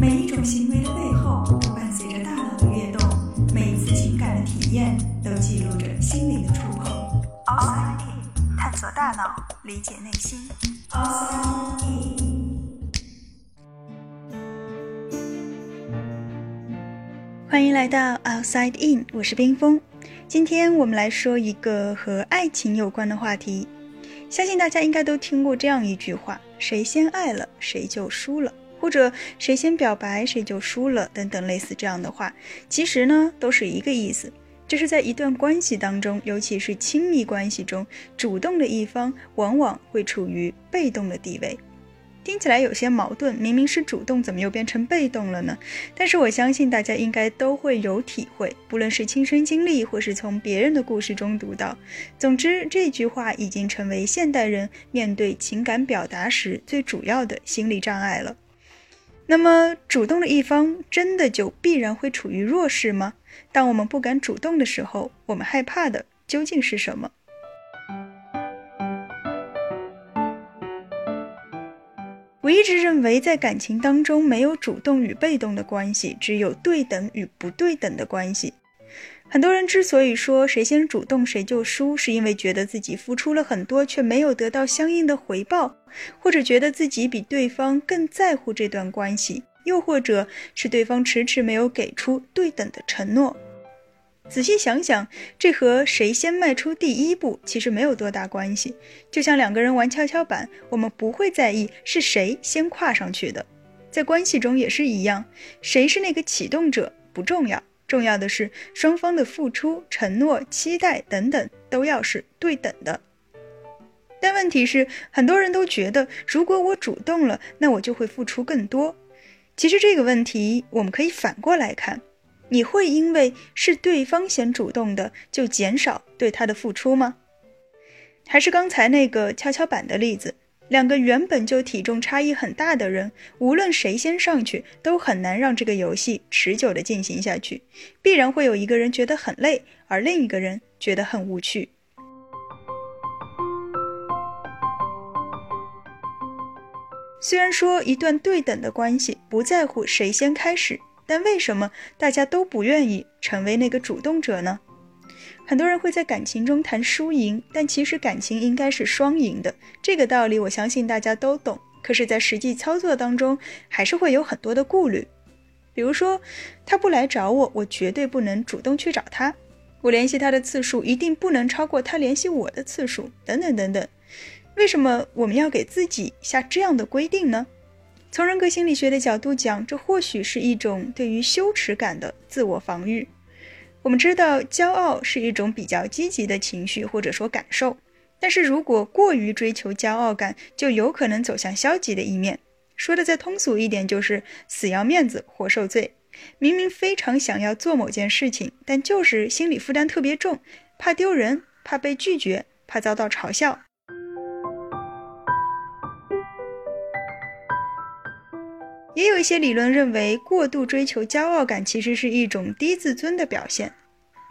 每一种行为的背后都伴随着大脑的跃动，每一次情感的体验都记录着心灵的触碰。Outside In，探索大脑，理解内心。Outside In。欢迎来到 Outside In，我是冰峰。今天我们来说一个和爱情有关的话题。相信大家应该都听过这样一句话：谁先爱了，谁就输了。或者谁先表白谁就输了，等等类似这样的话，其实呢都是一个意思，就是在一段关系当中，尤其是亲密关系中，主动的一方往往会处于被动的地位。听起来有些矛盾，明明是主动，怎么又变成被动了呢？但是我相信大家应该都会有体会，不论是亲身经历，或是从别人的故事中读到。总之，这句话已经成为现代人面对情感表达时最主要的心理障碍了。那么，主动的一方真的就必然会处于弱势吗？当我们不敢主动的时候，我们害怕的究竟是什么？我一直认为，在感情当中，没有主动与被动的关系，只有对等与不对等的关系。很多人之所以说谁先主动谁就输，是因为觉得自己付出了很多却没有得到相应的回报，或者觉得自己比对方更在乎这段关系，又或者是对方迟迟没有给出对等的承诺。仔细想想，这和谁先迈出第一步其实没有多大关系。就像两个人玩跷跷板，我们不会在意是谁先跨上去的，在关系中也是一样，谁是那个启动者不重要。重要的是，双方的付出、承诺、期待等等都要是对等的。但问题是，很多人都觉得，如果我主动了，那我就会付出更多。其实这个问题，我们可以反过来看：你会因为是对方先主动的，就减少对他的付出吗？还是刚才那个跷跷板的例子？两个原本就体重差异很大的人，无论谁先上去，都很难让这个游戏持久的进行下去。必然会有一个人觉得很累，而另一个人觉得很无趣。虽然说一段对等的关系不在乎谁先开始，但为什么大家都不愿意成为那个主动者呢？很多人会在感情中谈输赢，但其实感情应该是双赢的。这个道理我相信大家都懂。可是，在实际操作当中，还是会有很多的顾虑。比如说，他不来找我，我绝对不能主动去找他；我联系他的次数一定不能超过他联系我的次数，等等等等。为什么我们要给自己下这样的规定呢？从人格心理学的角度讲，这或许是一种对于羞耻感的自我防御。我们知道，骄傲是一种比较积极的情绪或者说感受，但是如果过于追求骄傲感，就有可能走向消极的一面。说的再通俗一点，就是死要面子活受罪。明明非常想要做某件事情，但就是心理负担特别重，怕丢人，怕被拒绝，怕遭到嘲笑。也有一些理论认为，过度追求骄傲感其实是一种低自尊的表现。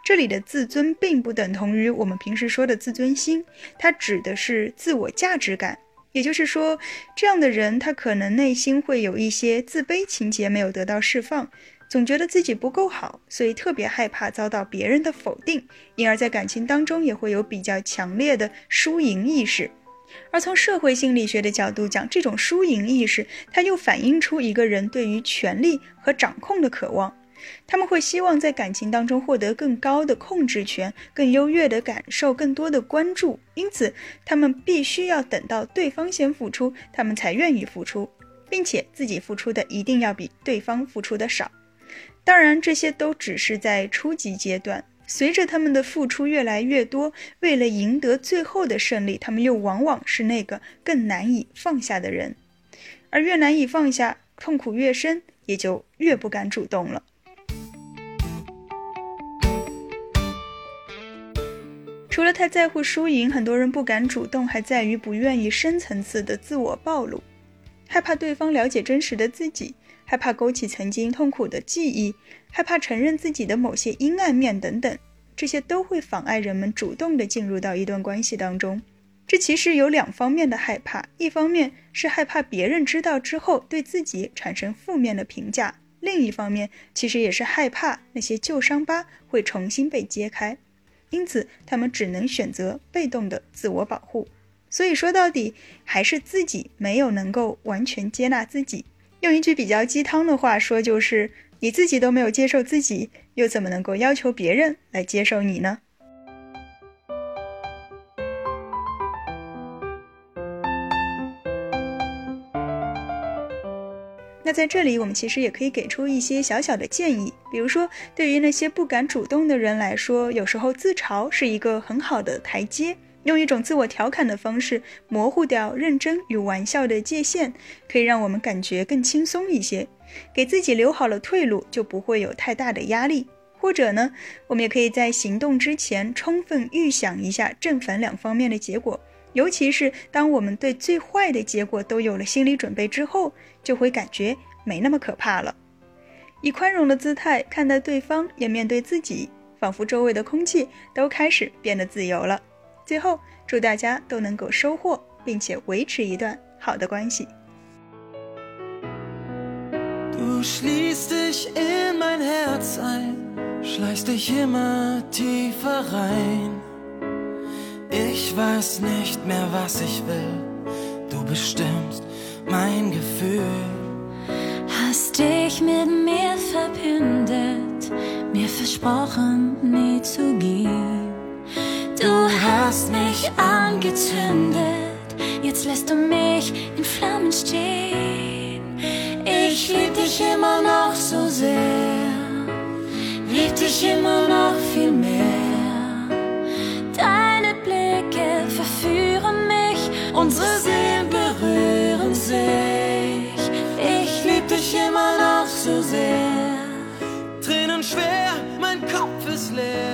这里的自尊并不等同于我们平时说的自尊心，它指的是自我价值感。也就是说，这样的人他可能内心会有一些自卑情节没有得到释放，总觉得自己不够好，所以特别害怕遭到别人的否定，因而在感情当中也会有比较强烈的输赢意识。而从社会心理学的角度讲，这种输赢意识，它又反映出一个人对于权力和掌控的渴望。他们会希望在感情当中获得更高的控制权、更优越的感受、更多的关注。因此，他们必须要等到对方先付出，他们才愿意付出，并且自己付出的一定要比对方付出的少。当然，这些都只是在初级阶段。随着他们的付出越来越多，为了赢得最后的胜利，他们又往往是那个更难以放下的人，而越难以放下，痛苦越深，也就越不敢主动了。除了太在乎输赢，很多人不敢主动，还在于不愿意深层次的自我暴露，害怕对方了解真实的自己。害怕勾起曾经痛苦的记忆，害怕承认自己的某些阴暗面等等，这些都会妨碍人们主动的进入到一段关系当中。这其实有两方面的害怕，一方面是害怕别人知道之后对自己产生负面的评价，另一方面其实也是害怕那些旧伤疤会重新被揭开，因此他们只能选择被动的自我保护。所以说到底还是自己没有能够完全接纳自己。用一句比较鸡汤的话说，就是你自己都没有接受自己，又怎么能够要求别人来接受你呢？那在这里，我们其实也可以给出一些小小的建议，比如说，对于那些不敢主动的人来说，有时候自嘲是一个很好的台阶，用一种自我调侃的方式模糊掉认真与玩笑的界限，可以让我们感觉更轻松一些，给自己留好了退路，就不会有太大的压力。或者呢，我们也可以在行动之前充分预想一下正反两方面的结果。尤其是当我们对最坏的结果都有了心理准备之后，就会感觉没那么可怕了。以宽容的姿态看待对方，也面对自己，仿佛周围的空气都开始变得自由了。最后，祝大家都能够收获并且维持一段好的关系。Ich weiß nicht mehr, was ich will. Du bestimmst mein Gefühl. Hast dich mit mir verbündet, mir versprochen, nie zu gehen. Du hast mich angezündet, jetzt lässt du mich in Flammen stehen. Ich lieb dich immer noch so sehr, lieb dich immer noch viel mehr. Unsere Seelen berühren sich. Ich lieb dich immer noch so sehr. Tränen schwer, mein Kopf ist leer.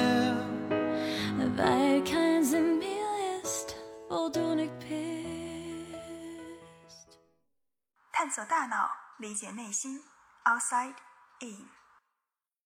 走大脑，理解内心，Outside In。